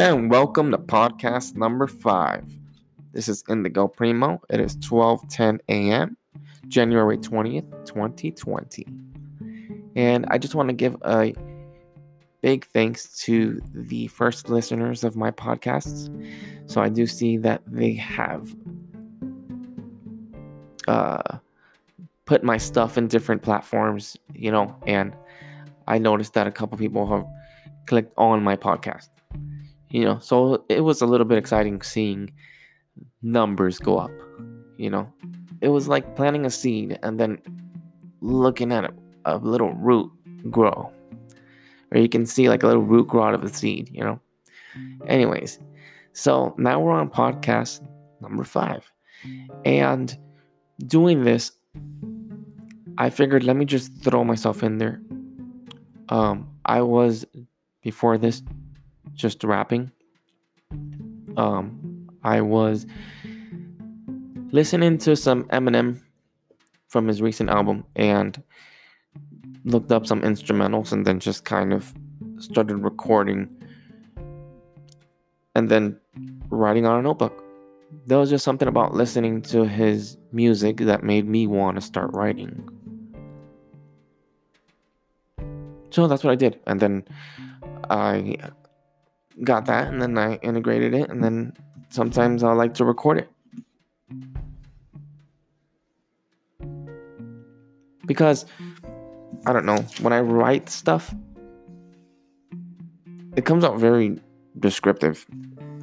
And welcome to podcast number five. This is Indigo Primo. It is 12:10 a.m., January 20th, 2020. And I just want to give a big thanks to the first listeners of my podcasts. So I do see that they have uh, put my stuff in different platforms, you know, and I noticed that a couple people have clicked on my podcast. You know, so it was a little bit exciting seeing numbers go up, you know. It was like planting a seed and then looking at a, a little root grow. Or you can see like a little root grow out of the seed, you know. Anyways, so now we're on podcast number five. And doing this, I figured let me just throw myself in there. Um, I was before this just rapping. Um, I was listening to some Eminem from his recent album and looked up some instrumentals and then just kind of started recording and then writing on a notebook. There was just something about listening to his music that made me want to start writing. So that's what I did. And then I got that and then I integrated it and then sometimes I like to record it. Because I don't know, when I write stuff, it comes out very descriptive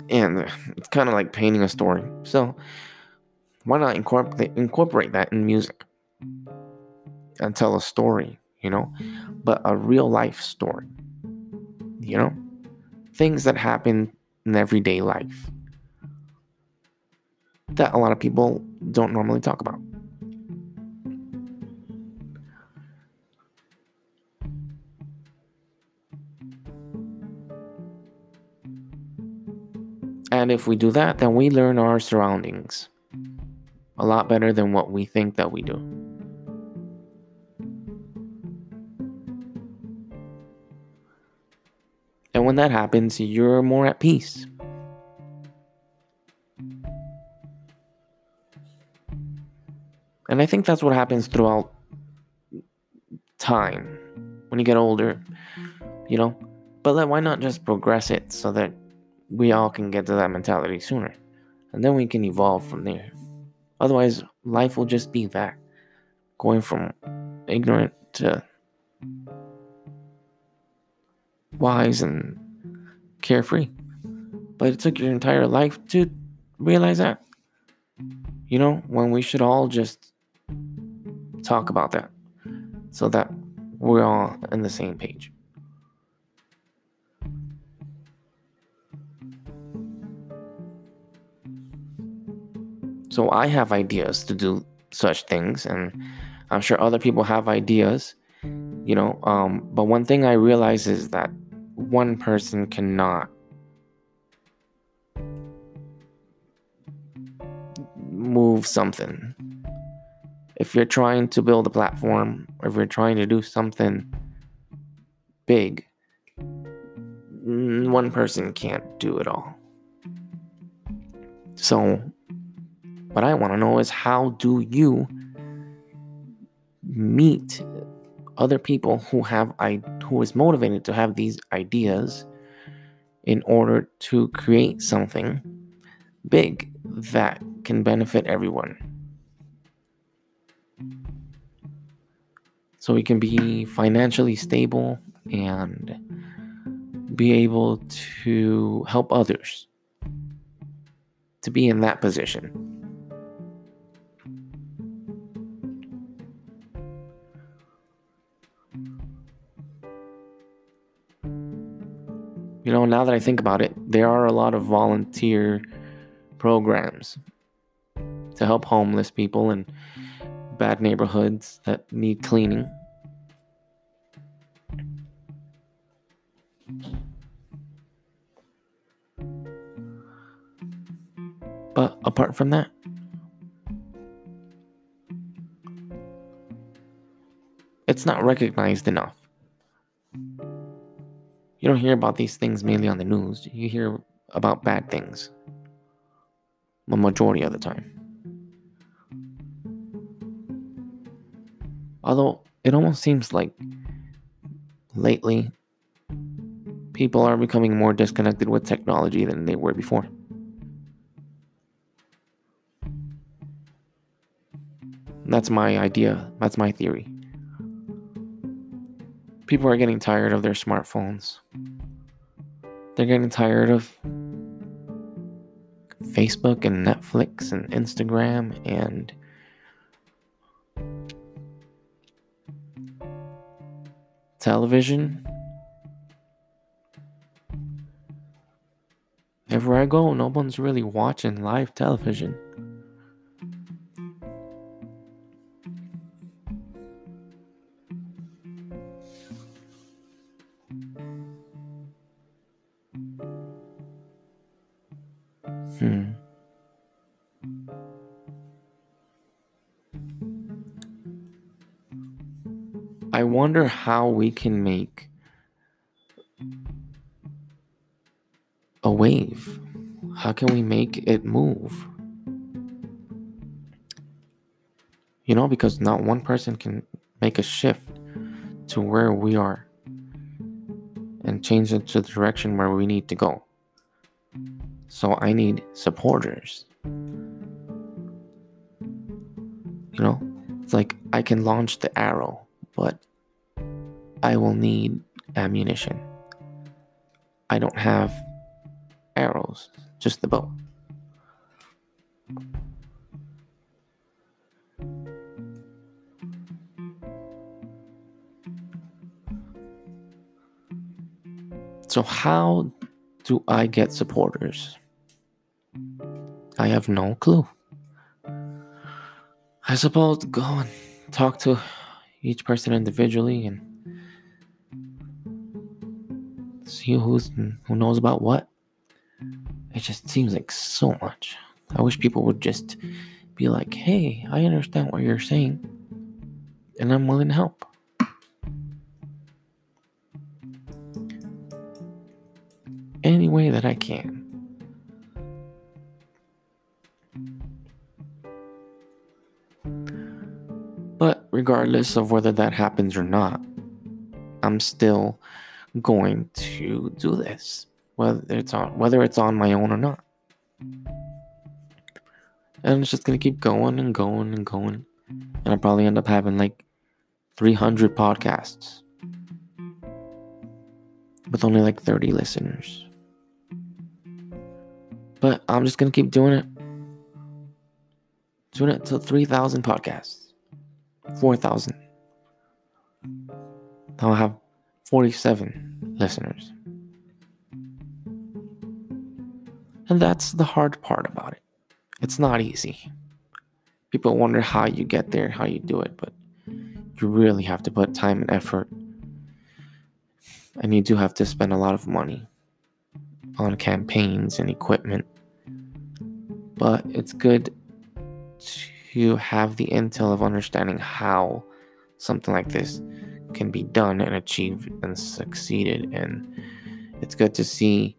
and it's kind of like painting a story. So why not incorporate incorporate that in music and tell a story, you know, but a real life story, you know, things that happen in everyday life that a lot of people don't normally talk about. And if we do that, then we learn our surroundings a lot better than what we think that we do. When that happens, you're more at peace. And I think that's what happens throughout time when you get older, you know? But then why not just progress it so that we all can get to that mentality sooner? And then we can evolve from there. Otherwise, life will just be that going from ignorant to wise and carefree. But it took your entire life to realize that. You know, when we should all just talk about that so that we're all on the same page. So I have ideas to do such things, and I'm sure other people have ideas, you know. Um, but one thing I realize is that one person cannot move something if you're trying to build a platform or if you're trying to do something big, one person can't do it all. So, what I want to know is how do you meet other people who have I who is motivated to have these ideas in order to create something big that can benefit everyone. so we can be financially stable and be able to help others to be in that position. Now that I think about it, there are a lot of volunteer programs to help homeless people and bad neighborhoods that need cleaning. But apart from that, it's not recognized enough. You don't hear about these things mainly on the news. You hear about bad things. The majority of the time. Although it almost seems like lately people are becoming more disconnected with technology than they were before. That's my idea. That's my theory. People are getting tired of their smartphones. They're getting tired of Facebook and Netflix and Instagram and television. Everywhere I go, no one's really watching live television. Hmm. I wonder how we can make a wave. How can we make it move? You know, because not one person can make a shift to where we are and change it to the direction where we need to go. So I need supporters. You know, it's like I can launch the arrow, but I will need ammunition. I don't have arrows, just the bow. So, how do I get supporters? I have no clue. I suppose go and talk to each person individually and see who's who knows about what. It just seems like so much. I wish people would just be like, "Hey, I understand what you're saying, and I'm willing to help." Any way that I can. Regardless of whether that happens or not, I'm still going to do this, whether it's on whether it's on my own or not. And it's just gonna keep going and going and going. And I'll probably end up having like 300 podcasts with only like 30 listeners. But I'm just gonna keep doing it. Doing it to 3,000 podcasts. 4,000. Now I'll have 47 listeners. And that's the hard part about it. It's not easy. People wonder how you get there, how you do it, but you really have to put time and effort. And you do have to spend a lot of money on campaigns and equipment. But it's good to have the intel of understanding how something like this can be done and achieved and succeeded. And it's good to see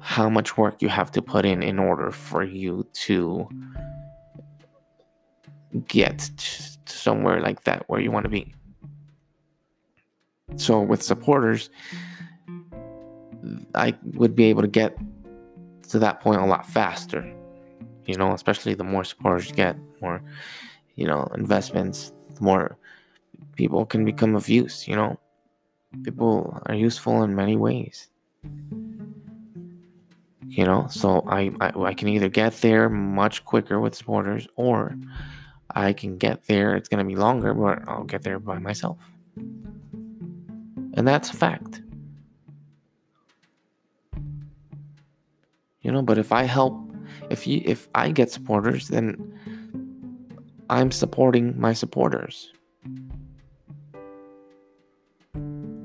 how much work you have to put in in order for you to get to somewhere like that where you want to be. So, with supporters, I would be able to get to that point a lot faster you know, especially the more supporters you get, more, you know, investments, the more people can become of use, you know. People are useful in many ways. You know, so I, I, I can either get there much quicker with supporters or I can get there, it's gonna be longer, but I'll get there by myself. And that's a fact. You know, but if I help if you if I get supporters, then I'm supporting my supporters.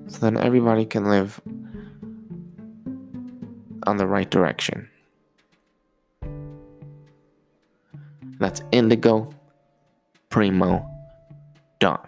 So then everybody can live on the right direction. That's Indigo Primo Dawn.